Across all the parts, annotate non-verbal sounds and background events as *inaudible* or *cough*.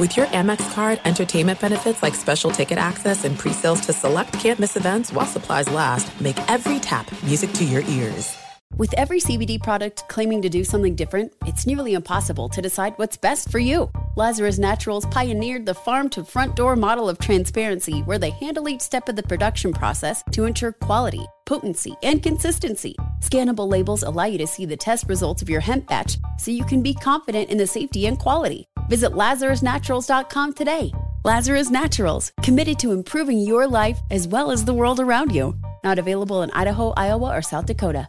With your Amex card, entertainment benefits like special ticket access and pre-sales to select campus events while supplies last, make every tap music to your ears. With every CBD product claiming to do something different, it's nearly impossible to decide what's best for you. Lazarus Naturals pioneered the farm to front door model of transparency where they handle each step of the production process to ensure quality, potency, and consistency. Scannable labels allow you to see the test results of your hemp batch so you can be confident in the safety and quality. Visit LazarusNaturals.com today. Lazarus Naturals, committed to improving your life as well as the world around you. Not available in Idaho, Iowa, or South Dakota.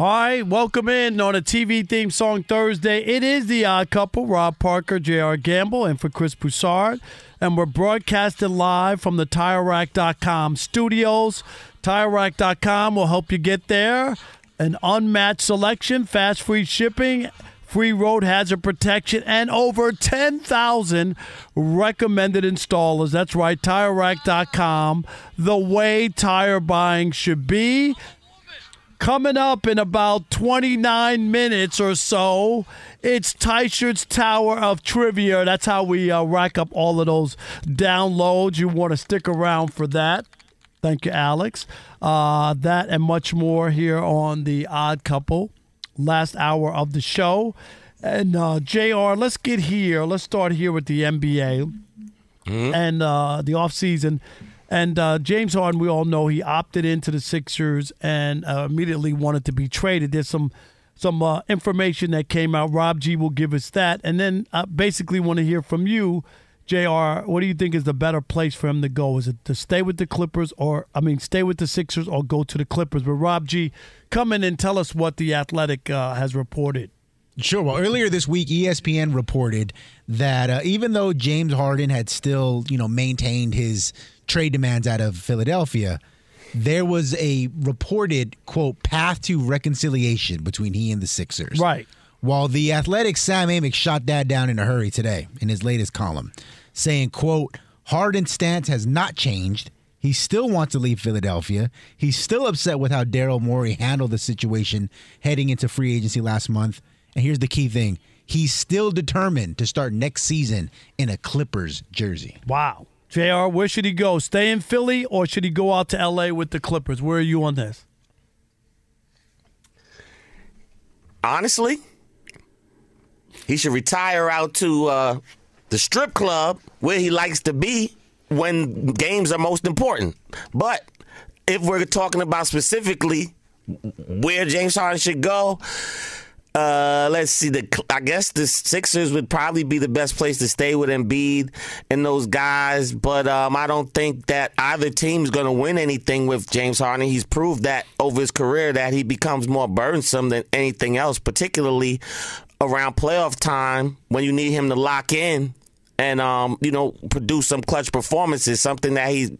All right, welcome in on a TV theme song Thursday. It is the odd couple, Rob Parker, J.R. Gamble, and for Chris Broussard. And we're broadcasting live from the TireRack.com studios. TireRack.com will help you get there. An unmatched selection, fast free shipping, free road hazard protection, and over 10,000 recommended installers. That's right, TireRack.com, the way tire buying should be. Coming up in about 29 minutes or so, it's Teichert's Tower of Trivia. That's how we uh, rack up all of those downloads. You want to stick around for that. Thank you, Alex. Uh, that and much more here on The Odd Couple, last hour of the show. And uh, JR, let's get here. Let's start here with the NBA Mm-hmm. and uh, the offseason. And uh, James Harden, we all know he opted into the Sixers and uh, immediately wanted to be traded. There's some some uh, information that came out. Rob G will give us that, and then uh, basically want to hear from you, Jr. What do you think is the better place for him to go? Is it to stay with the Clippers, or I mean, stay with the Sixers, or go to the Clippers? But Rob G, come in and tell us what the Athletic uh, has reported. Sure. Well, earlier this week, ESPN reported that uh, even though James Harden had still, you know, maintained his trade demands out of Philadelphia, there was a reported quote path to reconciliation between he and the Sixers. Right. While the Athletic Sam Amick shot that down in a hurry today in his latest column, saying, quote, Harden's stance has not changed. He still wants to leave Philadelphia. He's still upset with how Daryl Morey handled the situation heading into free agency last month. And here's the key thing he's still determined to start next season in a Clippers jersey. Wow. JR, where should he go? Stay in Philly or should he go out to LA with the Clippers? Where are you on this? honestly, he should retire out to uh, the strip club where he likes to be when games are most important. But if we're talking about specifically where James Harden should go, uh, let's see. The I guess the Sixers would probably be the best place to stay with Embiid and those guys, but um, I don't think that either team's going to win anything with James Harden. He's proved that over his career that he becomes more burdensome than anything else, particularly around playoff time when you need him to lock in and um, you know produce some clutch performances. Something that he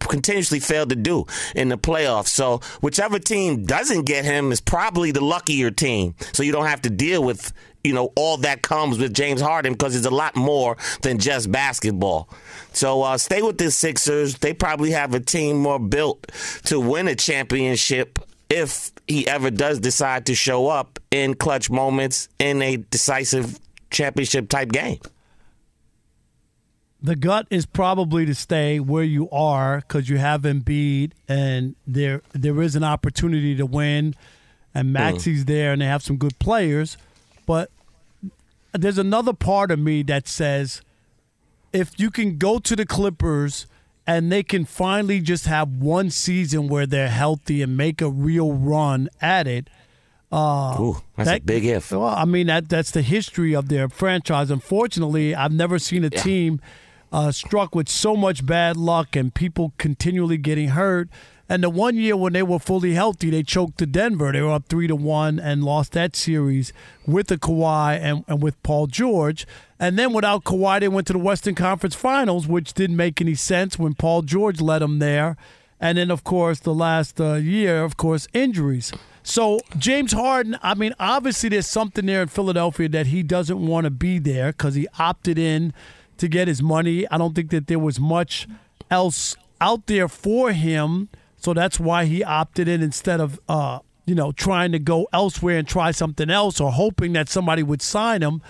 continuously failed to do in the playoffs. So whichever team doesn't get him is probably the luckier team. So you don't have to deal with you know all that comes with James Harden because it's a lot more than just basketball. So uh, stay with the Sixers. They probably have a team more built to win a championship if he ever does decide to show up in clutch moments in a decisive championship type game. The gut is probably to stay where you are because you have Embiid and there there is an opportunity to win, and Maxey's there and they have some good players, but there's another part of me that says if you can go to the Clippers and they can finally just have one season where they're healthy and make a real run at it. Uh, Ooh, that's a big if. Well, I mean that that's the history of their franchise. Unfortunately, I've never seen a team uh, struck with so much bad luck and people continually getting hurt. And the one year when they were fully healthy, they choked to Denver. They were up three to one and lost that series with the Kawhi and, and with Paul George. And then without Kawhi, they went to the Western Conference Finals, which didn't make any sense when Paul George led them there. And then, of course, the last uh, year, of course, injuries. So James Harden, I mean, obviously there's something there in Philadelphia that he doesn't want to be there because he opted in to get his money. I don't think that there was much else out there for him, so that's why he opted in instead of uh, you know trying to go elsewhere and try something else or hoping that somebody would sign him.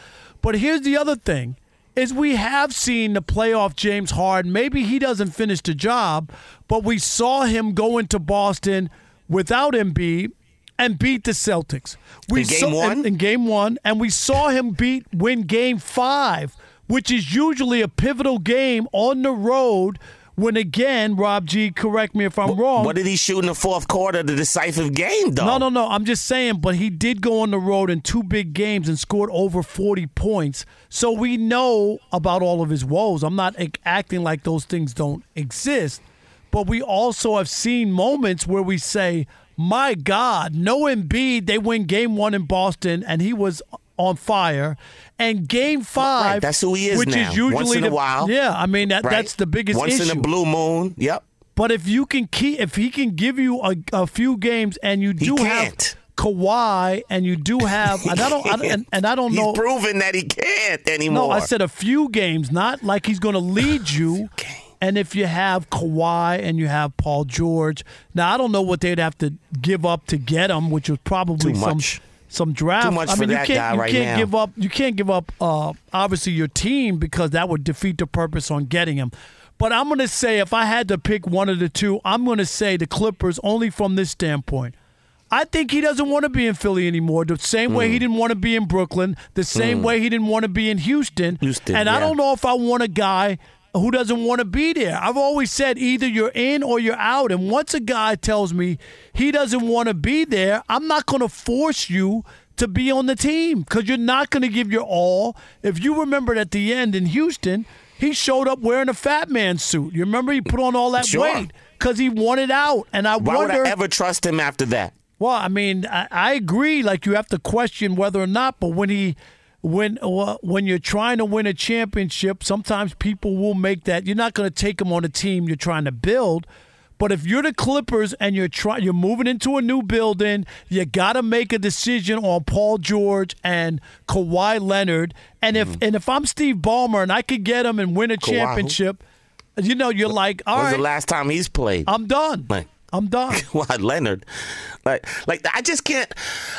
But here's the other thing: is we have seen the playoff James Harden. Maybe he doesn't finish the job, but we saw him go into Boston without Embiid and beat the Celtics. We In game saw, one? In, in game one, and we saw him beat win game five, which is usually a pivotal game on the road. When again, Rob G, correct me if I'm wrong. What did he shoot in the fourth quarter, the decisive game, though? No, no, no. I'm just saying, but he did go on the road in two big games and scored over 40 points. So we know about all of his woes. I'm not acting like those things don't exist, but we also have seen moments where we say, my God, no Embiid. They win game one in Boston, and he was on fire. And game five, Right, that's who he is which now. is usually Once in a the, while. Yeah, I mean that Right? that's the biggest Once issue. in a blue moon. Yep. But if you can keep, if he can give you a, a few games, and you do have Kawhi, and you do have, *laughs* and I don't, I, and, and I don't He's know. proven that he can't anymore. No, I said a few games, not like he's going to lead *sighs* you. And if you have Kawhi and you have Paul George, now I don't know what they'd have to give up to get him, which was probably Too some much. Some draft. Too much I for mean, that you can't guy you right can't now. give up you can't give up uh, obviously your team because that would defeat the purpose on getting him. But I'm going to say if I had to pick one of the two, I'm going to say the Clippers only from this standpoint. I think he doesn't want to be in Philly anymore. The same way he Hmm. didn't want to be in Brooklyn, the same way he didn't want to be in Houston. Houston, and I don't know if I want a guy who doesn't want to be there. I've always said either you're in or you're out. And once a guy tells me he doesn't want to be there, I'm not going to force you to be on the team because you're not going to give your all. If you remember at the end in Houston, he showed up wearing a fat man suit. You remember he put on all that Sure. weight because he wanted out. And I Why wonder. would I ever trust him after that? Well, I mean, I, I agree. Like you have to question whether or not, but when he, when uh, when you're trying to win a championship, sometimes people will make that. You're not going to take them on a team you're trying to build. But if you're the Clippers and you're trying, you're moving into a new building, you got to make a decision on Paul George and Kawhi Leonard. And if and if I'm Steve Ballmer and I could get him and win a Mm-hmm. Kawhi championship, you know, you're like, all When's right, the last time he's played? I'm done. Like- I'm done. *laughs* Why Leonard? Like, like I just can't.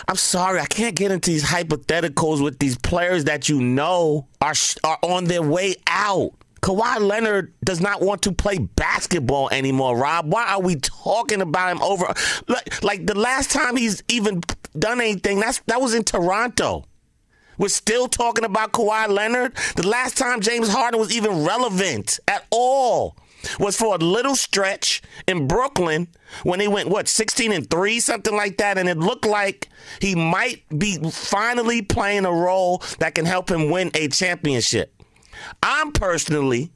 I'm sorry, I can't get into these hypotheticals with these players that you know are are on their way out. Kawhi Leonard does not want to play basketball anymore, Rob. Why are we talking about him over? Like, like the last time he's even done anything, that's that was in Toronto. We're still talking about Kawhi Leonard. The last time James Harden was even relevant at all was for a little stretch in Brooklyn when he went what 16 and 3 something like that and it looked like he might be finally playing a role that can help him win a championship. I'm personally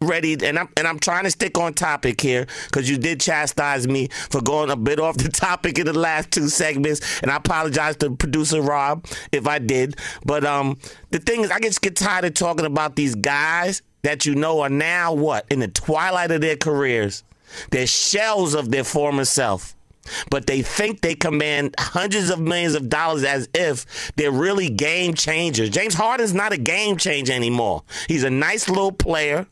ready and I'm and I'm trying to stick on topic here because you did chastise me for going a bit off the *laughs* topic in the last two segments and I apologize to producer Rob if I did but um the thing is I just get tired of talking about these guys that you know are now what? In the twilight of their careers. They're shells of their former self. But they think they command hundreds of millions of dollars as if they're really game changers. James Harden's not a game changer anymore. He's a nice little player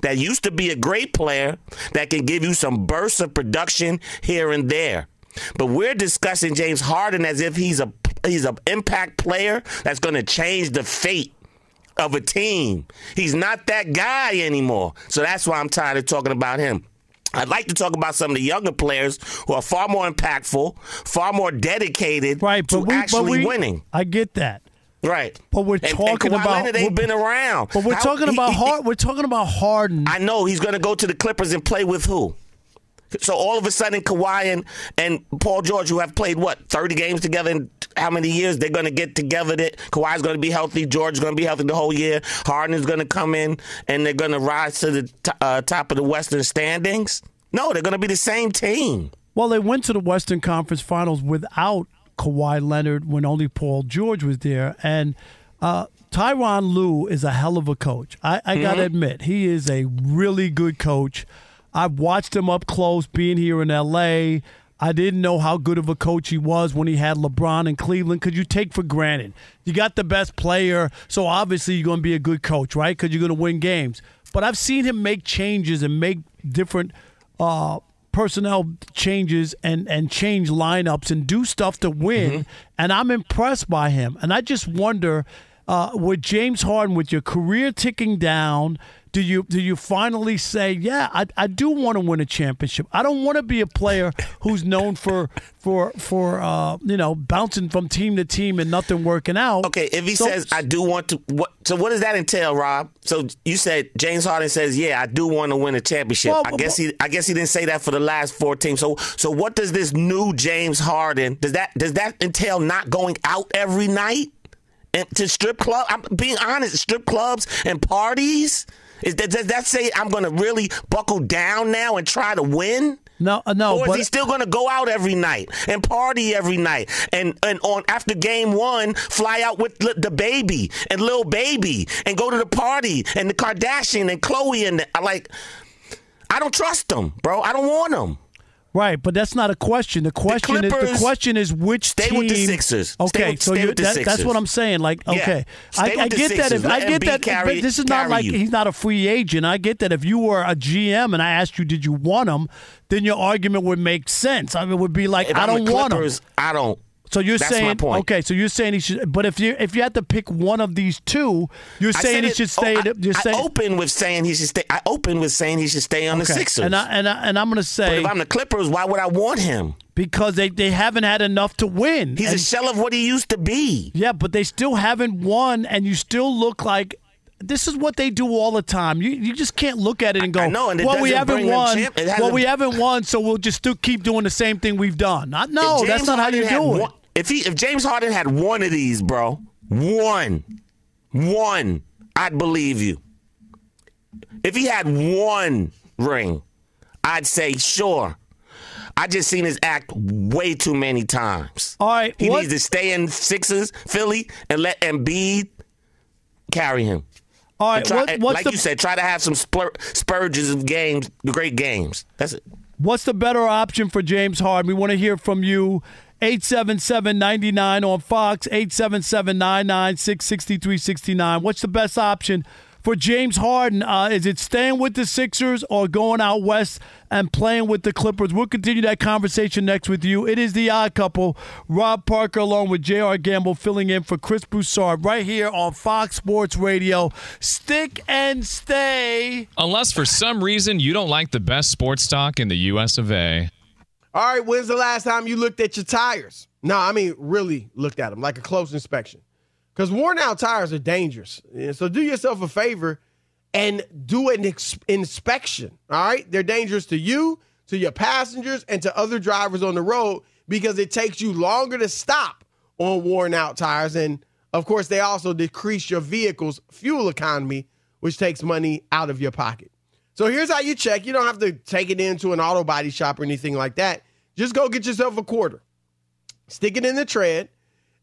that used to be a great player that can give you some bursts of production here and there. But we're discussing James Harden as if he's a he's an impact player that's going to change the fate of a team. He's not that guy anymore. So that's why I'm tired of talking about him. I'd like to talk about some of the younger players who are far more impactful, far more dedicated Right, to we, actually we, winning. I get that. Right. But we're And- and talking Kawhi about we're- been around. But we're How- talking about he- Hard. We're talking about Harden. I know he's going to go to the Clippers and play with who? So all of a sudden, Kawhi and, and Paul George, who have played what thirty games together in how many years? They're going to get together. That Kawhi's going to be healthy. George is going to be healthy the whole year. Harden is going to come in and they're going to rise to the t- uh, top of the Western standings. No, they're going to be the same team. Well, they went to the Western Conference Finals without Kawhi Leonard when only Paul George was there, and uh, Tyronn Lue is a hell of a coach. I, I got to admit, he is a really good coach. I've watched him up close being here in L.A. I didn't know how good of a coach he was when he had LeBron in Cleveland because you take for granted. You got the best player, so obviously you're going to be a good coach, right? Because you're going to win games. But I've seen him make changes and make different uh, personnel changes and and change lineups and do stuff to win. And I'm impressed by him. And I just wonder, uh, with James Harden, with your career ticking down. Do you do you finally say, yeah, I, I do want to win a championship. I don't want to be a player who's known for for for uh, you know bouncing from team to team and nothing working out. Okay, if he So- says I do want to, what? So what does that entail, Rob? So you said James Harden says, yeah, I do want to win a championship. Well, I guess he, I guess he didn't say that for the last four teams. So, so what does this new James Harden? Does that does that entail not going out every night and to strip club? I'm being honest, strip clubs and parties. Is that, does that say I'm going to really buckle down now and try to win? No, uh, no, or is but he still going to go out every night and party every night and and on after game one fly out with li- the baby and Lil Baby and go to the party and the Kardashian and Khloe and the, like I don't trust them, bro. I don't want them. Right, but that's not a question. The question is the question is which stay team. with the Sixers. Okay, with- so you, the that, that's what I'm saying. Like, Yeah. okay, Stay I, I the get that. Sixers. If I get that, carry- but this is not like you. he's not a free agent. I get that. If you were a GM and I asked you, did you want him, then your argument would make sense. I mean, it would be like, If I don't the want him. I don't. So you're That's my saying point. okay? So you're saying he should. But if you if you had to pick one of these two, you're saying he it- should oh, stay. oh, I, you're I saying open with saying he should stay. I open with saying he should stay on the. Sixers. And I, and I, and I'm gonna say, but if I'm the Clippers, why would I want him? because they, they haven't had enough to win. He's a shell of what he used to be. Yeah, but they still haven't won, and you still look like this is what they do all the time. You you just can't look at it and go, I know, and it well, we haven't won. champ- well, we haven't won, so we'll just still keep doing the same thing we've done. Not, no, that's not how you do it. one- if he if James Harden had one of these, bro, one, one, I'd believe you. If he had one ring, I'd say sure. I just seen his act way too many times. All right, he what- needs to stay in Sixers, Philly, and let Embiid carry him. All right, try- what, what's like the you said, try to have some splur- spurges of games, great games. That's it. What's the better option for James Harden? We want to hear from you. 877-99 on Fox, 877-996-6369. What's the best option for James Harden? Uh, is it staying with the Sixers or going out west and playing with the Clippers? We'll continue that conversation next with you. It is the odd couple. Rob Parker along with J.R. Gamble filling in for Chris Broussard right here on Fox Sports Radio. Stick and stay. Unless for some reason you don't like the best sports talk in the US of A. All right, when's the last time you looked at your tires? No, I mean really looked at them, like a close inspection. Because worn out tires are dangerous. So do yourself a favor and do an inspection. All right, they're dangerous to you, to your passengers, and to other drivers on the road because it takes you longer to stop on worn out tires. And of course, they also decrease your vehicle's fuel economy, which takes money out of your pocket. So here's how you check. You don't have to take it into an auto body shop or anything like that. Just go get yourself a quarter, stick it in the tread,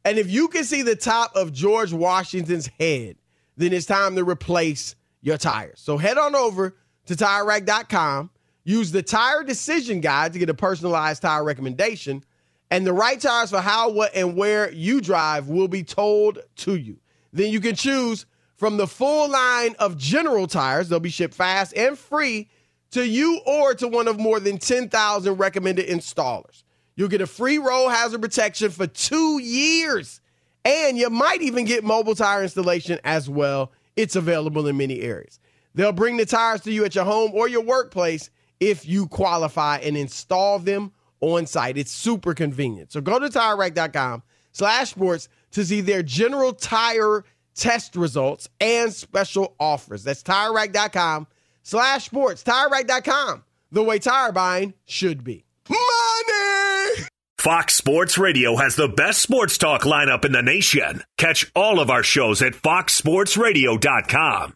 and if you can see the top of George Washington's head, then it's time to replace your tires. So head on over to TireRack.com, use the Tire Decision Guide to get a personalized tire recommendation, and the right tires for how, what, and where you drive will be told to you. Then you can choose from the full line of general tires. They'll be shipped fast and free to you or to one of more than 10,000 recommended installers. You'll get a free roll hazard protection for two years, and you might even get mobile tire installation as well. It's available in many areas. They'll bring the tires to you at your home or your workplace if you qualify and install them on site. It's super convenient. So go to TireRack.com slash sports to see their general tire test results and special offers. That's TireRack.com slash sports. TireRack.com, the way tire buying should be. Money! Fox Sports Radio has the best sports talk lineup in the nation. Catch all of our shows at foxsportsradio.com.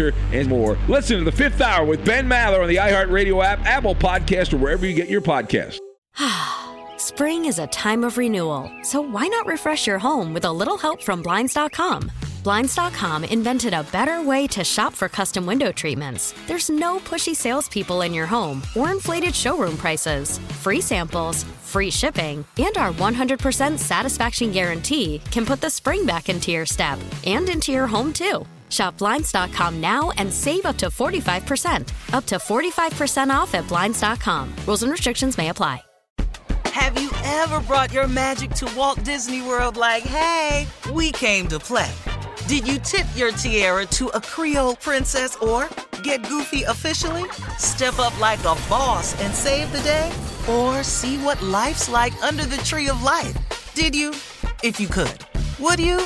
and more. Listen to the fifth hour with Ben Maller on the iHeartRadio app, Apple Podcast, or wherever you get your podcasts. *sighs* Spring is a time of renewal, so why not refresh your home with a little help from Blinds.com? Blinds.com invented a better way to shop for custom window treatments. There's no pushy salespeople in your home or inflated showroom prices. Free samples, free shipping, and our 100% satisfaction guarantee can put the spring back into your step and into your home too. Shop Blinds.com now and save up to 45%. Up to 45% off at Blinds.com. Rules and restrictions may apply. Have you ever brought your magic to Walt Disney World like, hey, we came to play? Did you tip your tiara to a Creole princess or get goofy officially? Step up like a boss and save the day? Or see what life's like under the tree of life? Did you? If you could. Would you?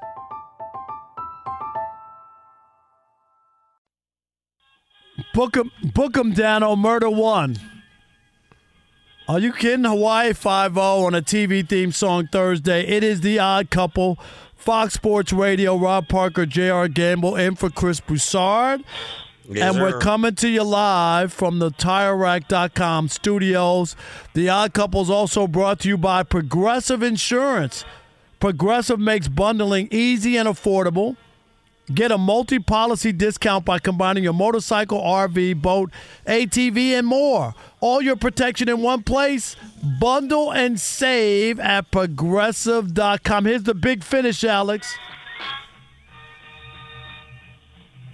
Book them, book him, Danno. Murder one. Are you kidding? Hawaii 5 0 on a TV theme song Thursday. It is the odd couple. Fox Sports Radio, Rob Parker, J.R. Gamble, in for Chris Broussard. Yes, and sir. we're coming to you live from the TireRack.com studios. The Odd Couple is also brought to you by Progressive Insurance. Progressive makes bundling easy and affordable. Get a multi policy discount by combining your motorcycle, RV, boat, ATV, and more. All your protection in one place. Bundle and save at progressive.com. Here's the big finish, Alex.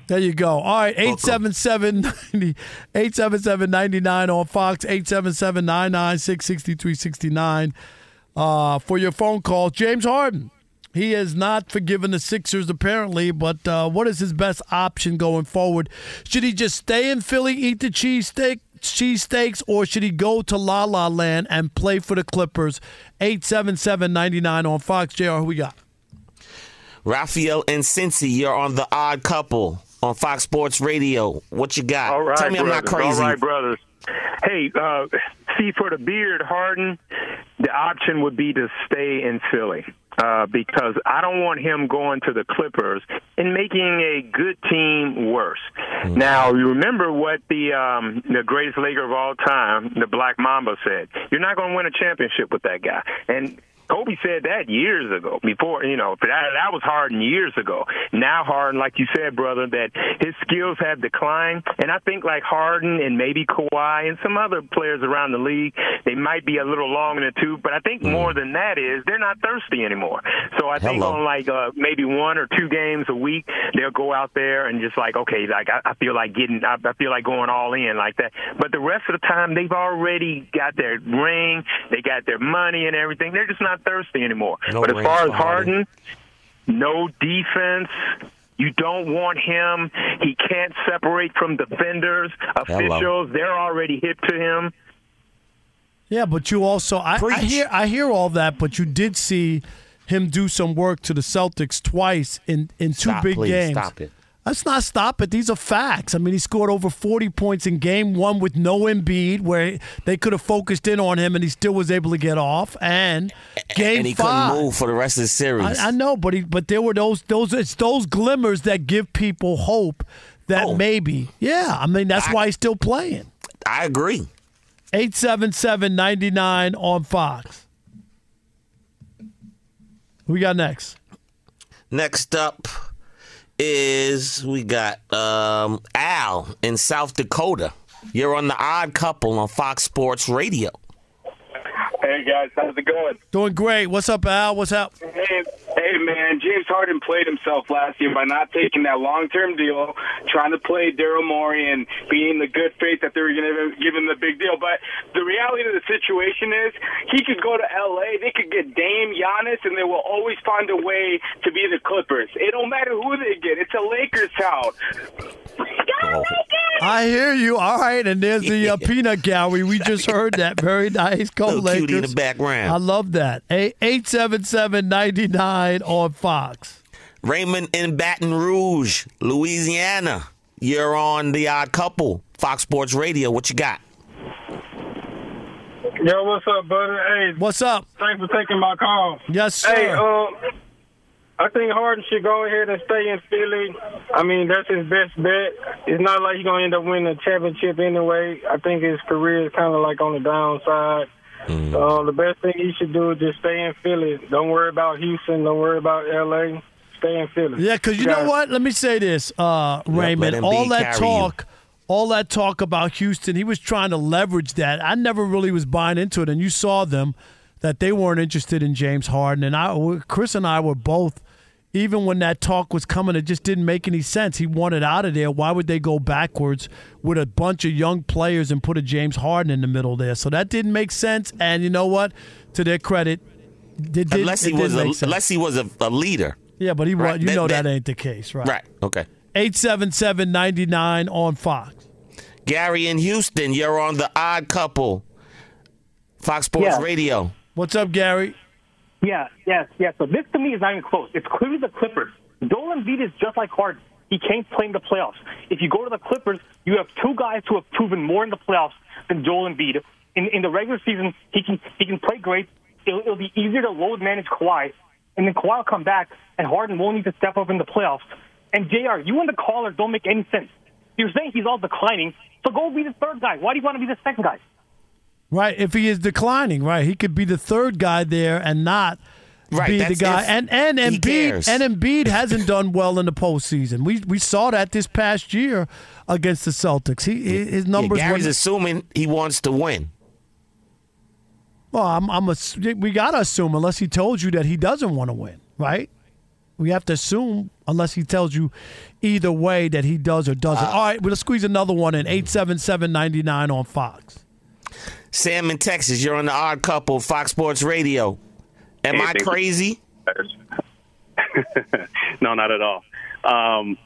There you go. All right, 877 877 99 on Fox, 877 996 6369 uh, for your phone call. James Harden. He has not forgiven the Sixers apparently, but uh, what is his best option going forward? Should he just stay in Philly, eat the cheesesteak, cheesesteaks, or should he go to La La Land and play for the Clippers? 877-99 on Fox. JR, who we got? Raphael and Cincy, you're on the odd couple on Fox Sports Radio. What you got? All right, Tell me I'm not crazy. All right, brothers. Hey, uh, see, for the beard, Harden, the option would be to stay in Philly. Uh, because I don't want him going to the Clippers and making a good team worse. Now, you remember what the um, the greatest Laker of all time, the Black Mamba, said: "You're not going to win a championship with that guy." And Kobe said that years ago. Before you know, that that was Harden years ago. Now Harden, like you said, brother, that his skills have declined, and I think like Harden and maybe Kawhi and some other players around the league, they might be a little long in the tooth. But I think more than that is they're not thirsty anymore. So I think on like uh, maybe one or two games a week, they'll go out there and just like, okay, like I, I feel like getting, I, I feel like going all in like that. But the rest of the time, they've already got their ring, they got their money and everything. They're just not thirsty anymore. No but as far as Harden. Harden, no defense. You don't want him. He can't separate from defenders, officials. They're already hip to him. Yeah, but you also I, I hear I hear all that, but you did see him do some work to the Celtics twice in in two Stop, big please, games. stop it. Let's not stop it. These are facts. I mean, he scored over 40 points in game one with no Embiid, where they could have focused in on him and he still was able to get off. And game and he five. couldn't move for the rest of the series. I, I know, but he, but there were those those it's those glimmers that give people hope that Oh. maybe, yeah. I mean, that's why he's still playing. I agree. 877-99 on Fox. Who we got next? Next up is we got um, Al in South Dakota. You're on the Odd Couple on Fox Sports Radio. Hey guys, how's it going? Doing great. What's up, Al? What's up? Hey, hey man, James Harden played himself last year by not taking that long-term deal, trying to play Daryl Morey and being the good faith that they were going to give him the big deal. But the reality of the situation is, he could go to L.A., they could get Dame, Giannis, and they will always find a way to be the Clippers. It don't matter who they get; it's a Lakers town. I hear you. All right, and there's the uh, *laughs* peanut gallery. We just heard that. Very nice. Go Little Lakers. cutie in the background. I love that. Eight- 877-99 on Fox. Raymond in Baton Rouge, Louisiana. You're on the Odd Couple, Fox Sports Radio. What you got? Yo, what's up, brother? Hey, what's up? Thanks for taking my call. Yes, sir. Hey, um, I think Harden should go ahead and stay in Philly. I mean, that's his best bet. It's not like he's gonna end up winning a championship anyway. I think his career is kind of like on the downside. So the best thing he should do is just stay in Philly. Don't worry about Houston. Don't worry about L.A. Stay in Philly. Yeah, because you know guys- what? Let me say this, uh, Raymond. let all that carry talk, all that talk about Houston, he was trying to leverage that. I never really was buying into it, and you saw them that they weren't interested in James Harden, and I, Chris and I were both. Even when that talk was coming, it just didn't make any sense. He wanted out of there. Why would they go backwards with a bunch of young players and put a James Harden in the middle there? So that didn't make sense. And you know what? To their credit, did, unless he was a, unless he was a, a leader. Yeah, but he Right, was. You that- know that, that- ain't the case, right? Right. Okay. 877-99 on Fox. Gary in Houston, you're on the Odd Couple, Fox Sports Yeah. Radio. What's up, Gary? Yeah, yes, yes. So this to me is not even close. It's clearly the Clippers. Joel Embiid is just like Harden. He can't play in the playoffs. If you go to the Clippers, you have two guys who have proven more in the playoffs than Joel Embiid. In in the regular season, he can he can play great. It'll, it'll be easier to load manage Kawhi, and then Kawhi will come back, and Harden won't need to step up in the playoffs. And Jr., you and the caller don't make any sense. You're saying he's all declining, so go be the third guy. Why do you want to be the second guy? Right. If he is declining, right, he could be the third guy there and not Right, be the guy. And and cares. Embiid and Embiid *laughs* hasn't done well in the postseason. We we saw that this past year against the Celtics. He his Yeah, numbers Gary's were assuming he wants to win. well. I'm I'm a, we gotta assume unless he told you that he doesn't want to win, right? We have to assume unless he tells you either way that he does or doesn't. Uh, All right, well, squeeze another one in. Eight seven seven ninety nine on Fox. Sam in Texas, you're on the Odd Couple, Fox Sports Radio. Am Hey, I crazy? *laughs* no, not at all. Um,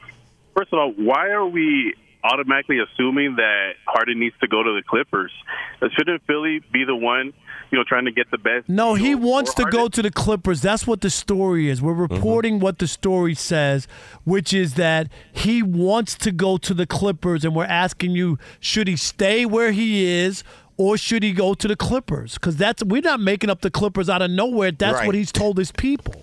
first of all, why are we automatically assuming that Harden needs to go to the Clippers? Uh, Shouldn't Philly be the one, you know, trying to get the best? No, he wants for to go to the Clippers. That's what the story is. We're reporting what the story says, which is that he wants to go to the Clippers, and we're asking you, should he stay where he is, or should he go to the Clippers? Because that's we're not making up the Clippers out of nowhere. That's Right. what he's told his people.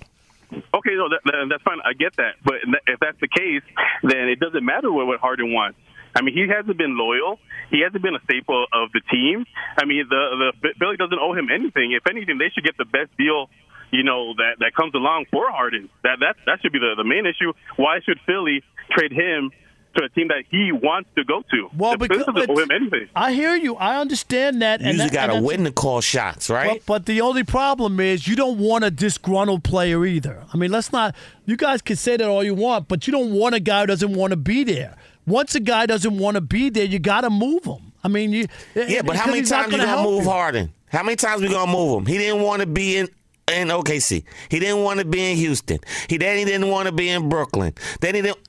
Okay, no, that, that- that's fine. I get that, but if that's the case, then it doesn't matter what, what Harden wants. I mean, he hasn't been loyal. He hasn't been a staple of the team. I mean, the the Philly doesn't owe him anything. If anything, they should get the best deal. You know that that comes along for Harden. That that that should be the the main issue. Why should Philly trade him to a team that he wants to go to? Well, the because doesn't owe him anything. I hear you. I understand that. You and got to win to call shots, right? But, but the only problem is you don't want a disgruntled player either. I mean, let's not. You guys can say that all you want, but you don't want a guy who doesn't want to be there. Once a guy doesn't want to be there, you got to move him. I mean, you. Eh, yeah, but how many times you gonna gonna move you. Harden? How many times we gonna move him? He didn't want to be in in OKC. He didn't want to be in Houston. He then he didn't want to be in Brooklyn. Then he didn't.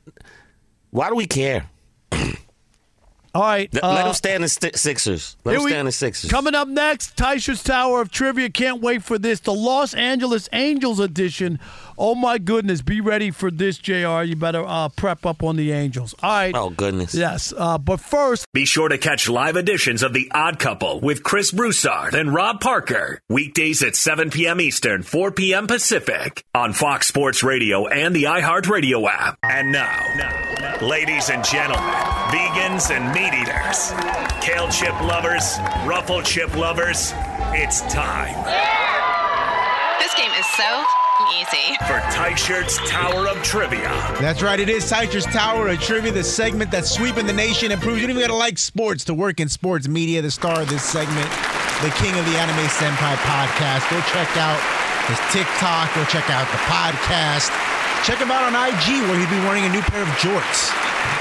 Why do we care? All right, Let, uh, let him stay in the Sixers. Let him Here we- in the Sixers. Coming up next, Teichert's Tower of Trivia. Can't wait for this. The Los Angeles Angels edition. Oh my goodness! Be ready for this, Jr. You better uh, prep up on the Angels. All right. Oh goodness. Yes, uh, but first, Be sure to catch live editions of The Odd Couple with Chris Broussard and Rob Parker. Weekdays at 7 p.m. Eastern, 4 p.m. Pacific on Fox Sports Radio and the iHeartRadio app. And now, ladies and gentlemen, vegans and meat eaters, kale chip lovers, ruffle chip lovers, it's time This game is so easy. for Teichert's Tower of Trivia. That's right. It is Citrus Tower of Trivia, the segment that's sweeping the nation and proves you don't even got to like sports to work in sports media. The star of this segment, the king of the Anime Senpai podcast. Go check out his TikTok. Go check out the podcast. Check him out on IG where he'll be wearing a new pair of jorts.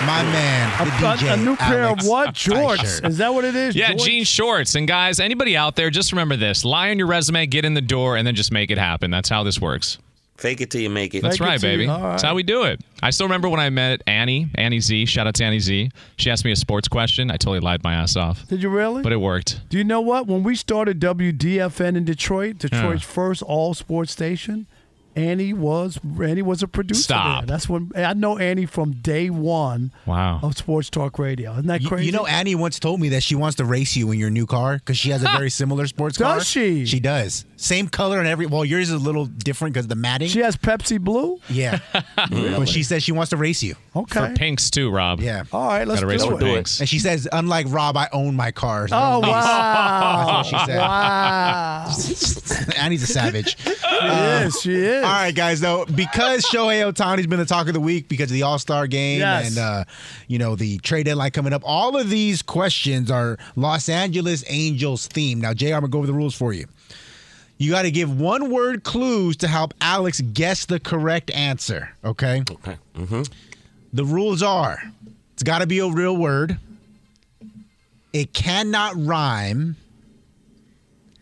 My man, the a, DJ. a new pair Alex of what? Teichert. Jorts. Is that what it is? Yeah, Jorts? jean shorts. And guys, anybody out there, just remember this: lie on your resume, get in the door, and then just make it happen. That's how this works. Fake it till you make it. That's right, baby. That's how we do it. I still remember when I met Annie, Annie Z. Shout out to Annie Z. She asked me a sports question. I totally lied my ass off, Did you really? but it worked. Do you know what? When we started WDFN in Detroit, Detroit's first all sports station, Annie was Annie was a producer. Stop. There. That's when I know Annie from day one Wow. of Sports Talk Radio. Isn't that crazy? you know, Annie once told me that she wants to race you in your new car because she has a *laughs* very similar sports car. Does she? She does. Same color and every. Well, yours is a little different because the matting. she has Pepsi Blue. Yeah. *laughs* But she says she wants to race you. Okay. For pinks too, Rob. Yeah. All right, let's Gotta race do for it. pinks. And she says, unlike Rob, I own my cars. Oh wow! That's what she said. Wow. *laughs* Annie's a savage. *laughs* She is. She is. All right, guys. Though because Shohei Ohtani's been the talk of the week because of the All Star game Yes. and uh, you know the trade deadline coming up, all of these questions are Los Angeles Angels themed. Now, Jr. I'm gonna go over the rules for you. You got to give one word clues to help Alex guess the correct answer. Okay. Okay. Mm-hmm. The rules are: it's got to be a real word. It cannot rhyme.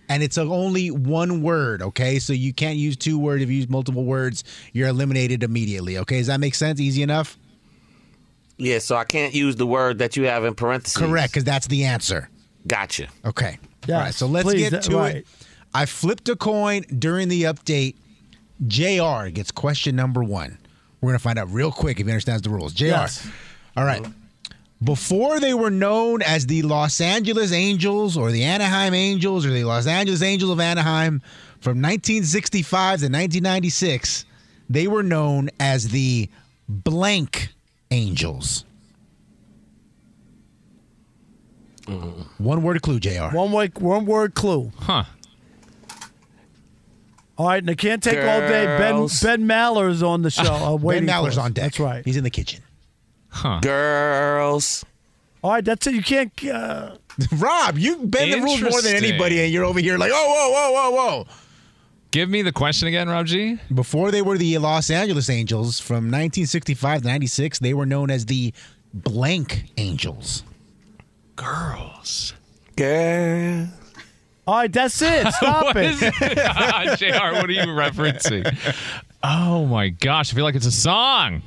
And it's only one word, okay? So you can't use two words. If you use multiple words, you're eliminated immediately, okay? Does that make sense? Easy enough? Yeah, so I can't use the word that you have in parentheses. Correct, because that's the answer. Gotcha. Okay. Yes, All right, so let's please, get that- to right. it. I flipped a coin during the update. JR gets question number one. We're going to find out real quick if he understands the rules. JR. Yes. All right. Before they were known as the Los Angeles Angels or the Anaheim Angels or the Los Angeles Angels of Anaheim from 1965 to 1996, they were known as the blank Angels. Mm-hmm. One word clue, JR. One word, one word clue. Huh. All right, and I can't take all day. Ben Girls. Ben Maller's on the show. Uh, *laughs* Ben waiting for Maller's on deck. That's right. He's in the kitchen. Huh. Girls. All right, that's it. You can't. Uh, *laughs* Rob, you bend the rules more than anybody, and you're over here like, oh, whoa, whoa, whoa, whoa. Give me the question again, Rob G. Before they were the Los Angeles Angels, from 1965 to 96, they were known as the blank Angels. Girls. Girl. All right, that's it. *laughs* Stop What it. is it? Ah, *laughs* JR, what are you referencing? Oh my gosh, I feel like it's a song.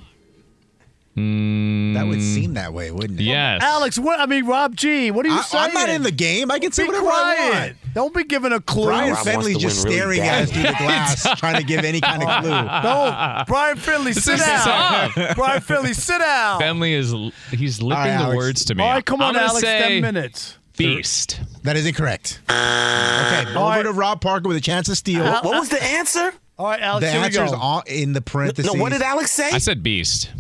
Mm, That would seem that way, wouldn't it? yes. Alex, what? I mean, Rob G. What are you I, saying? I'm not in the game. I can say Be whatever I want. Don't be giving a clue. Brian Rob Fenley's just win really staring at us through the glass, *laughs* trying to give any kind of clue. No, Brian Finley, sit is down. Brian Finley, sit down. Bentley is he's lipping right, the words to me. All right, come I'm on, Alex. Say Ten minutes. Beast. That is incorrect. Okay, over to Rob Parker with a chance to steal. What, what was the answer? All right, Alex, the here we answer is go. all in the parentheses. No, what did Alex say? I said Beast.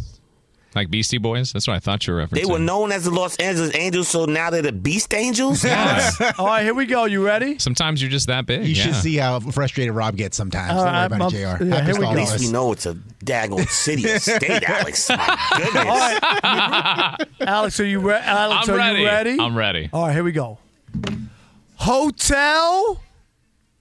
Like Beastie Boys? That's what I thought you were referencing. They were known as the Los Angeles Angels, so now they're the Beast Angels? *laughs* Yes. *laughs* All right, here we go. You ready? Sometimes you're just that big. You yeah. should see how frustrated Rob gets sometimes. All Don't worry right, about it, Jr. yeah, here we go. At least we know it's a daggone city or state, Alex. *laughs* My goodness. All right. Alex, are you ready? Alex, I'm are ready. you ready? I'm ready. All right, here we go. Hotel.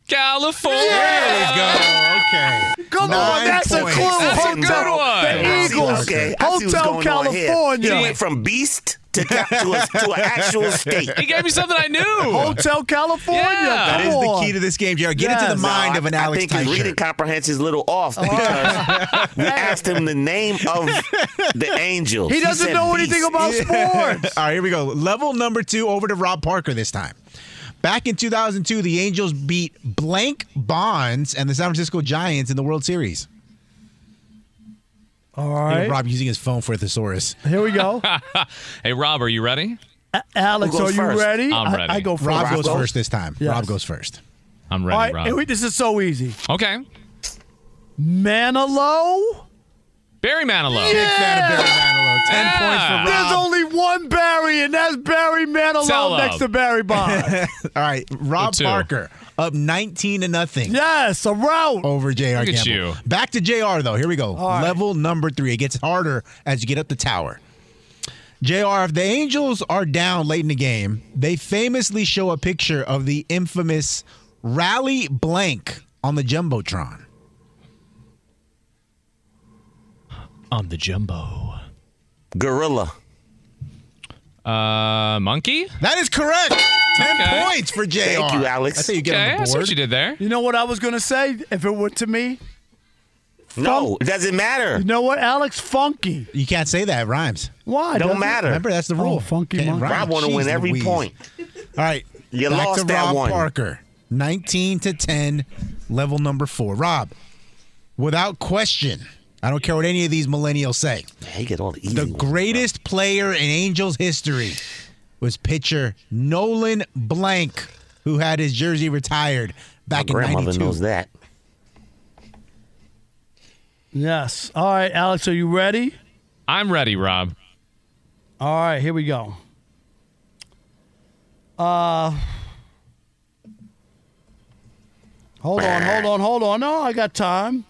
California. There we go. Okay. Come on, that's points. a clue. That's a good one. The Eagles. okay, I see what's Hotel going on here. California. He went from Beast to, to, a, to an actual *laughs* state. He gave me something I knew. Hotel California. Yeah. That Come is the key to this game, Jr. Get into the mind No, of an I, Alex I think his reading comprehension is a little off oh. because *laughs* we asked him the name of the Angels. He doesn't said know Beast. anything about *laughs* sports. All right, here we go. Level number two over to Rob Parker this time. Back in 2002, the Angels beat blank Bonds and the San Francisco Giants in the World Series. All Look right. at Rob using his phone for a thesaurus. Here we go. *laughs* hey, Rob, are you ready? A- Alex, are you first? ready? I'm ready. I, go first. Rob Rob goes goes? first this time. Yes. Rob goes first. I'm ready, right, Rob. here we- this is so easy. okay. Manilow. Barry Manilow. Big fan of Barry Manilow. Ten Yeah. points for There's only one Barry, and that's Barry Manilow next to Barry Bonds. *laughs* All right, Rob two. Parker up 19 to nothing. yes, a route. Over JR Look at you. Back to JR though. Here we go. right. Level number three. It gets harder as you get up the tower. JR, if the Angels are down late in the game, they famously show a picture of the infamous rally blank on the Jumbotron. On the jumbo. Gorilla. Uh, monkey? That is correct. Ten Okay. points for JR. Thank you, Alex. I how you get Okay, on that's the what board. you did there. You know what I was gonna say if it were to me? No, it doesn't matter. You know what, Alex? Funky. You can't say that. It rhymes. Why? Don't doesn't it? matter. Remember, that's the rule. Oh, funky Can't monkey. rhyme. Rob want to win every Louise. point. All right. You back lost to that Rob one. Parker. 19 to 10, level number four. Rob, without question, I don't care what any of these millennials say. He get all the easy The ones, greatest player in Angels history was pitcher Nolan Blank, who had his jersey retired My back in grandmother 92. knows that. Yes. All right, Alex, are you ready? I'm ready, Rob. All right, here we go. Uh Hold on, hold on, hold on. No, I got time.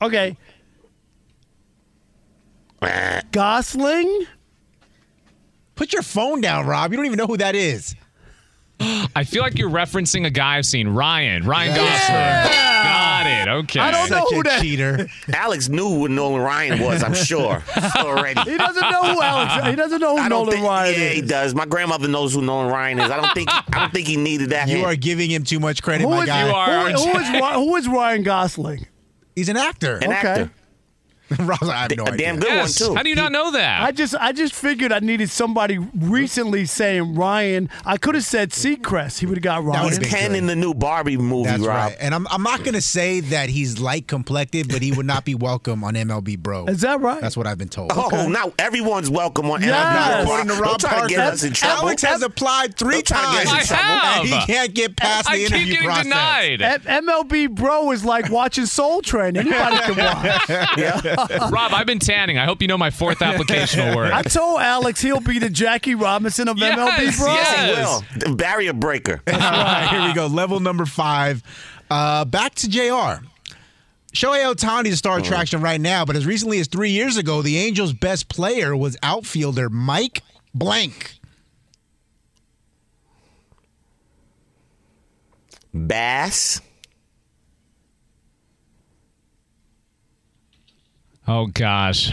Okay. Gosling? Put your phone down, Rob. You don't even know who that is. I feel like you're referencing a guy I've seen. Ryan. Ryan Gosling. Got it. Okay. I don't know who a that cheater. *laughs* Alex knew who Nolan Ryan was, I'm sure, *laughs* already. He doesn't know who Alex. He doesn't know who Nolan think, Ryan yeah, is. he does. My grandmother knows who Nolan Ryan is. I don't think. I don't think he needed that. You hint. are giving him too much credit, Who my is, guy. You are, who- aren't who you? is Ry- who is Ryan Gosling? He's an actor. an okay. actor, *laughs* Rob's like, I have no a idea. damn good Yes. one too. How do you not know that? I just I just figured I needed somebody recently saying Ryan. I could have said Seacrest. He would have got Ryan. He's been Ken good. in the new Barbie movie, That's Rob. right. And I'm, I'm not going to say that he's light complected, but he would not be welcome on MLB Bro. Is that right? That's what I've been told. Oh, now everyone's welcome on Yes. MLB. According to Don't Rob try to get Parker, us in trouble. Alex has applied three Don't try to times. get us in I trouble. have. *laughs* And he can't get past I the keep interview getting process. denied. M- MLB Bro is like watching Soul Train. Anybody can watch. *laughs* *laughs* Rob, I've been tanning. I hope you know my fourth application will work. I told Alex he'll be the Jackie Robinson of Yes, MLB Bro. yes. He will. The barrier breaker. *laughs* All right, here we go. Level number five. Uh, back to JR. Shohei Ohtani is a star attraction right now, but as recently as three years ago, the Angels' best player was outfielder Mike Blank. Bass. Oh gosh.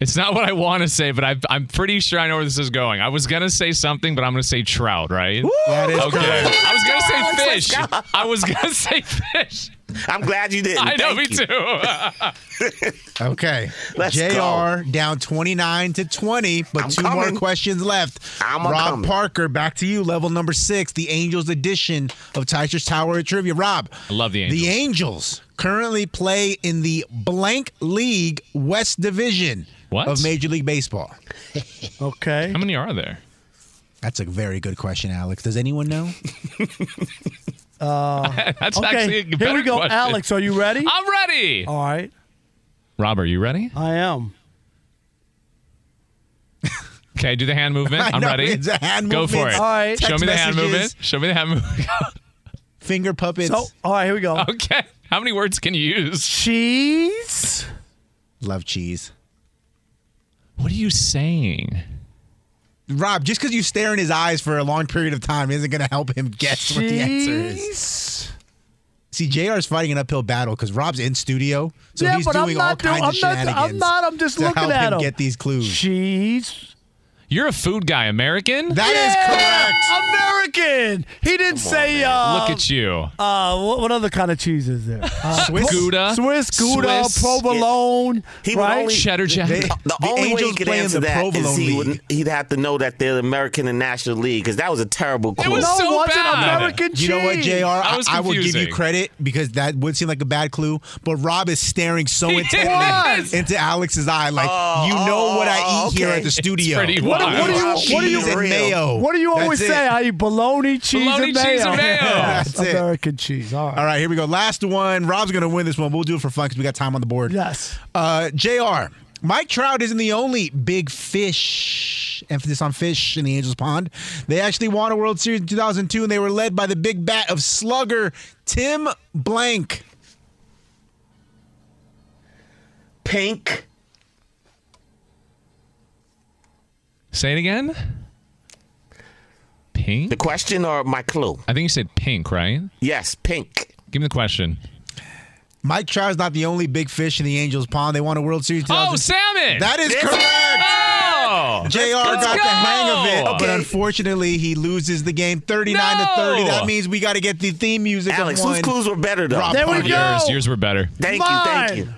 It's not what I want to say, but I, I'm pretty sure I know where this is going. I was gonna say something, but I'm gonna say trout, right? That is okay. correct. I was gonna say fish. I was gonna *laughs* say fish. I'm glad you didn't. I know, Thank me you. too. *laughs* Okay. Let's JR go. down 29 to 20, but I'm two more questions left. I'm Rob coming. Parker, back to you. Level number six, the Angels edition of Teichert's Tower of Trivia. Rob. I love the Angels. The Angels currently play in the blank league West Division What? of Major League Baseball. *laughs* Okay. How many are there? That's a very good question, Alex. Does anyone know? *laughs* Uh, *laughs* That's okay, actually a here we go. question. Alex, are you ready? I'm ready. All right. Rob, are you ready? I am. Okay, do the hand movement. I I'm know, ready. it's a hand Go for it. All right. Show Text me the hand movement. Show me the hand movement. Finger puppets. So, all right, here we go. okay. How many words can you use? Cheese. Love cheese. What are you saying? Rob, just because you stare in his eyes for a long period of time isn't going to help him guess what the answer is. Cheese. See, JR's fighting an uphill battle because Rob's in studio, so yeah, he's but doing I'm all not kinds doing. of I'm not. shenanigans. I'm not. I'm just to looking help at him him. get these clues. Cheese. You're a food guy, American. That is correct. American. He didn't say. uh, Look at you. Uh, what, what other kind of cheese is there? *laughs* Uh, Swiss Gouda. Swiss Gouda, Swiss. provolone, He would right? only Cheddar jack. They- The, The only way Angels he could play in answer the that is Provolone he League. would, he'd have to know that they're the American and National League because that was a terrible clue. was no, so it wasn't bad. American cheese. You know what, JR? That I, was I will give you credit because that would seem like a bad clue, but Rob is staring so *laughs* He intently was. into Alex's eye, like Oh, you know what I oh, eat here okay. at the It's studio. pretty What, wild. what do you? What do you? Cheese and Real. mayo. What do you always That's say? it. I eat bologna, cheese, Bologna, and mayo. cheese, and mayo. *laughs* That's it. American cheese. All right. All right, here we go. Last one. Rob's going to win this one. We'll do it for fun because we got time on the board. Yes. Uh, JR, Mike Trout isn't the only big fish, emphasis on fish in the Angels Pond. They actually won a World Series in 2002, and they were led by the big bat of slugger Tim Blank. Pink. Say it again. Pink. The question or my clue? I think you said pink, right? Yes, pink. Give me the question. Mike Trout is not the only big fish in the Angels Pond. They won a World Series. in Oh, 2002. salmon. That is Yes. correct. Oh. JR Let's got the hang of it, but unfortunately, he loses the game 39 to 30. That means we got to get the theme music Alex, whose clues were better though? Rob There we Parker. go. Yours, yours were better. Thank you, thank you.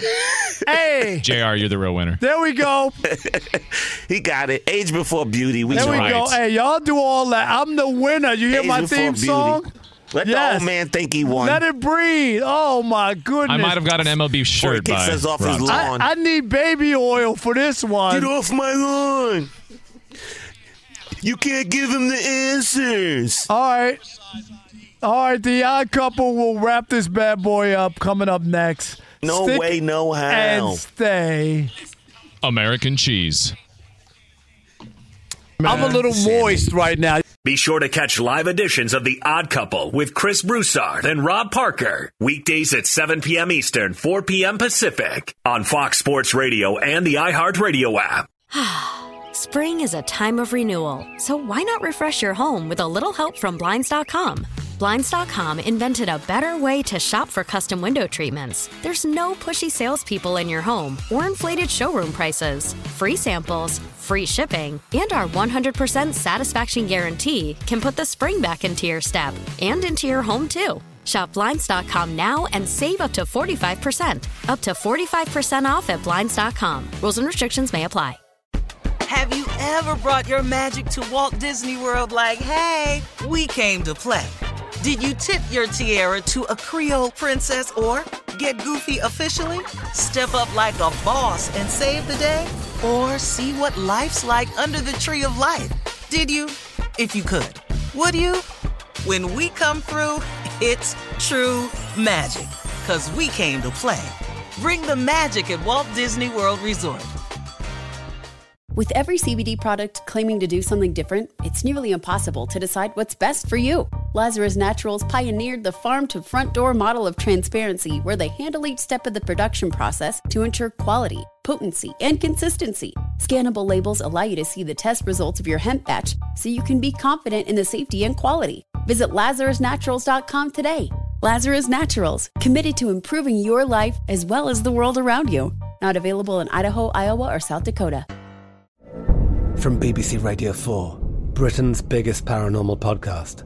*laughs* Hey, Jr. You're the real winner. there we go. *laughs* He got it. Age before beauty. We There we right. go. Hey, y'all do all that. I'm the winner. You hear Age my theme beauty. song? Let Yes. the old man think he won. Let it breathe. Oh my goodness. I might have got an MLB Before he shirt kicks by us off his lawn. I, I need baby oil for this one. Get off my lawn. You can't give him the answers. All right. All right, the odd couple will wrap this bad boy up coming up next. No Stick way, no how. And stay. American cheese. I'm a little moist right now. Be sure to catch live editions of The Odd Couple with Chris Broussard and Rob Parker. Weekdays at 7 p.m. Eastern, 4 p.m. Pacific on Fox Sports Radio and the iHeartRadio app. *sighs* Spring is a time of renewal, so why not refresh your home with a little help from Blinds.com? Blinds.com invented a better way to shop for custom window treatments. There's no pushy salespeople in your home or inflated showroom prices. Free samples, free shipping, and our 100% satisfaction guarantee can put the spring back into your step and into your home too. Shop Blinds.com now and save up to 45%. Up to 45% off at Blinds.com. Rules and restrictions may apply. Have you ever brought your magic to Walt Disney World like, hey, we came to play? Did you tip your tiara to a Creole princess or get goofy officially? Step up like a boss and save the day? Or see what life's like under the tree of life? Did you? If you could. Would you? When we come through, it's true magic. Cause we came to play. Bring the magic at Walt Disney World Resort. With every CBD product claiming to do something different, it's nearly impossible to decide what's best for you. Lazarus Naturals pioneered the farm to front door model of transparency where they handle each step of the production process to ensure quality, potency, and consistency. Scannable labels allow you to see the test results of your hemp batch so you can be confident in the safety and quality. Visit LazarusNaturals.com today. Lazarus Naturals, committed to improving your life as well as the world around you. Not available in Idaho, Iowa, or South Dakota. From BBC Radio 4, Britain's biggest paranormal podcast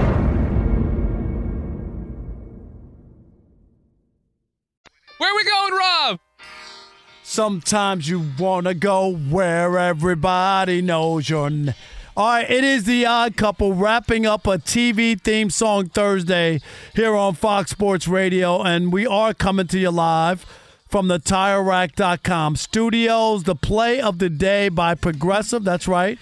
Sometimes you want to go where everybody knows your name. All right, it is the odd couple wrapping up a TV theme song Thursday here on Fox Sports Radio, and we are coming to you live from the TireRack.com studios. The play of the day by Progressive. That's right.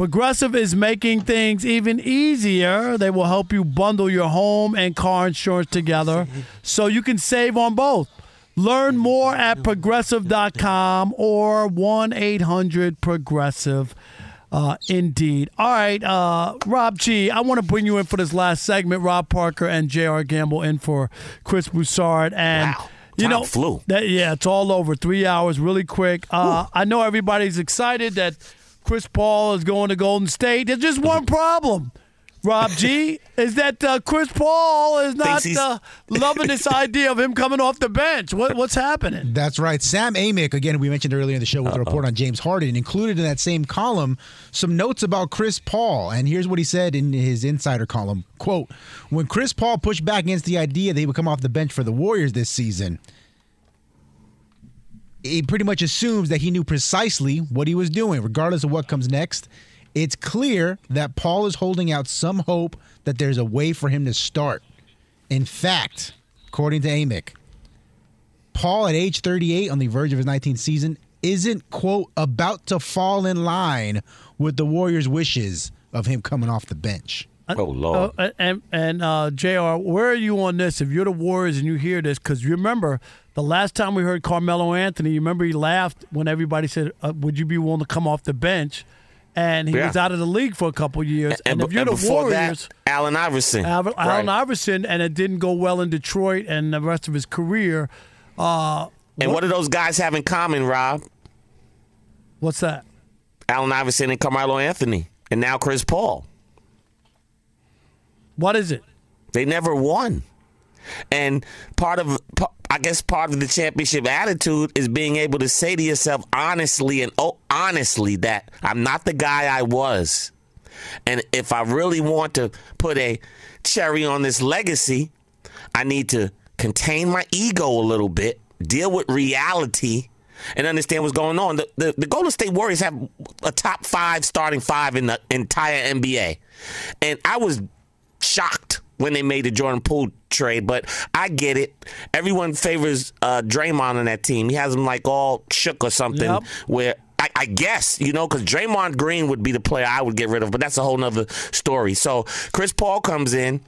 Progressive is making things even easier. They will help you bundle your home and car insurance together so you can save on both. Learn more at progressive.com or 1 800 Progressive. Uh, indeed. All right, uh, Rob G, I want to bring you in for this last segment. Rob Parker and J.R. Gamble in for Chris Broussard. And, you Time know, flew. That, yeah, it's all over. Three hours, really quick. Uh, I know everybody's excited that Chris Paul is going to Golden State. There's just one problem. Rob G is that uh, Chris Paul is not uh, loving this *laughs* idea of him coming off the bench. What, what's happening? That's right. Sam Amick, again, we mentioned earlier in the show with a report on James Harden, included in that same column some notes about Chris Paul. And here's what he said in his insider column quote, when Chris Paul pushed back against the idea that he would come off the bench for the Warriors this season, he pretty much assumes that he knew precisely what he was doing, regardless of what comes next. It's clear that Paul is holding out some hope that there's a way for him to start. In fact, according to Amick, Paul at age 38 on the verge of his 19th season isn't, quote, about to fall in line with the Warriors' wishes of him coming off the bench. Oh, Lord. Uh, and and uh, Jr. Where are you on this? If you're the Warriors and you hear this, because you remember the last time we heard Carmelo Anthony, you remember he laughed when everybody said, uh, "Would you be willing to come off the bench?" And he Yeah. was out of the league for a couple years. And, And, if you're and the before Warriors, that, Allen Iverson. Al- Allen Right. Iverson, and it didn't go well in Detroit and the rest of his career. Uh, And what do those guys have in common, Rob? What's that? Allen Iverson and Carmelo Anthony, and now Chris Paul. What is it? They never won. And part of, I guess, part of the championship attitude is being able to say to yourself honestly and oh, honestly that I'm not the guy I was. And if I really want to put a cherry on this legacy, I need to contain my ego a little bit, deal with reality, and understand what's going on. The, the, the Golden State Warriors have a top five starting five in the entire NBA. And I was shocked when they made the Jordan Poole trade, but I get it. Everyone favors uh, Draymond on that team. He has them like all shook or something. Yep. Where I, I guess you know, because Draymond Green would be the player I would get rid of, but that's a whole nother story. So Chris Paul comes in.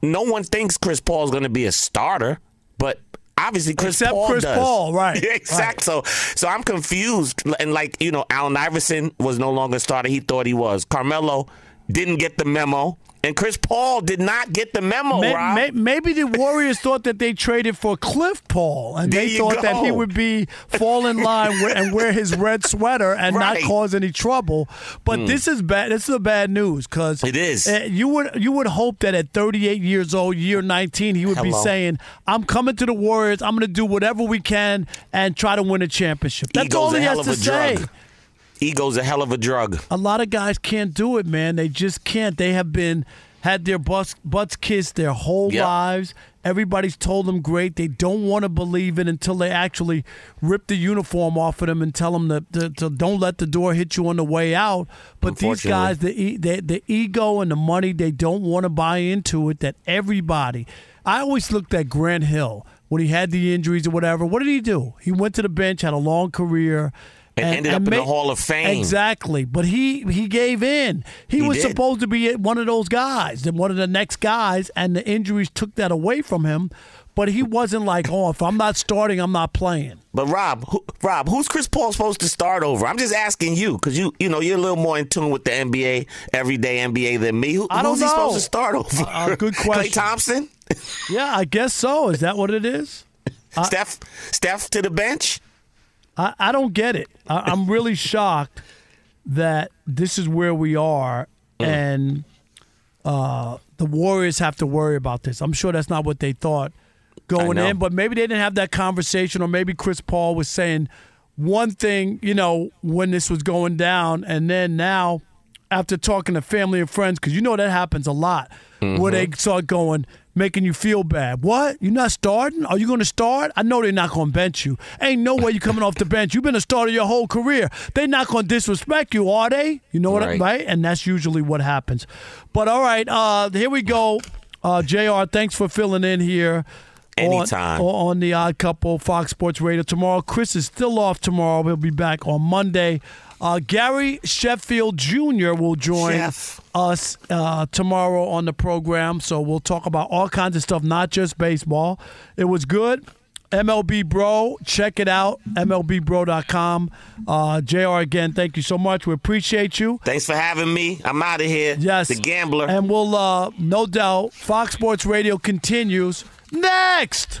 No one thinks Chris Paul is going to be a starter, but obviously Chris Except Paul Chris does. Paul, right, *laughs* Yeah, exactly. So, so I'm confused. And like you know, Allen Iverson was no longer a starter. He thought he was. Carmelo didn't get the memo, and Chris Paul did not get the memo. May- may- maybe the Warriors thought that they traded for Cliff Paul, and There they thought that he would be fall in line and wear his red sweater and Right. not cause any trouble. But Mm. this is bad. This is a bad news because It is. you would you would hope that at 38 years old, year 19, he would be saying, "I'm coming to the Warriors. I'm going to do whatever we can and try to win a championship." That's Ego's all he has to say. drug. Ego's a hell of a drug. A lot of guys can't do it, man. They just can't. They have been had their butts, butts kissed their whole Yep. lives. Everybody's told them great. They don't want to believe it until they actually rip the uniform off of them and tell them that to, to don't let the door hit you on the way out. But these guys, the the, the ego and the money, they don't want to buy into it. That everybody. I always looked at Grant Hill when he had the injuries or whatever. What did he do? He went to the bench, had a long career. And ended up in the Hall of Fame. Exactly, but he he gave in. He, He was did. supposed to be one of those guys, and one of the next guys, and the injuries took that away from him. But he wasn't like, oh, if I'm not starting, I'm not playing. But Rob, who, Rob, who's Chris Paul supposed to start over? I'm just asking you because you, you know, you're a little more in tune with the NBA, everyday NBA than me. Who, I don't who's he supposed to start over? Uh, good *laughs* Clay question. Thompson, Yeah, I guess so. Is that what it is? *laughs* Steph, Steph to the bench. I, I don't get it. I, I'm really *laughs* shocked that this is where we are, Mm. and uh, the Warriors have to worry about this. I'm sure that's not what they thought going in, but maybe they didn't have that conversation, or maybe Chris Paul was saying one thing, you know, when this was going down, and then now, after talking to family and friends, because you know that happens a lot, where they start going, making you feel bad. What? You're not starting? Are you going to start? I know they're not going to bench you. Ain't no way you're coming off the bench. You've been a starter your whole career. They're not going to disrespect you, are they? You know what? I, Right. right? And that's usually what happens. But all right, uh, here we go. Uh, Jr. Thanks for filling in here. on- Anytime. On, the Odd Couple, Fox Sports Radio tomorrow. Chris is still off tomorrow. He'll be back on Monday. Uh, Gary Sheffield Jr. will join Chef. us uh, tomorrow on the program. So we'll talk about all kinds of stuff, not just baseball. It was good. MLB Bro, check it out. MLBBro.com. Uh, JR, again, thank you so much. We appreciate you. Thanks for having me. I'm out of here. Yes. The gambler. And we'll, uh, no doubt, Fox Sports Radio continues next.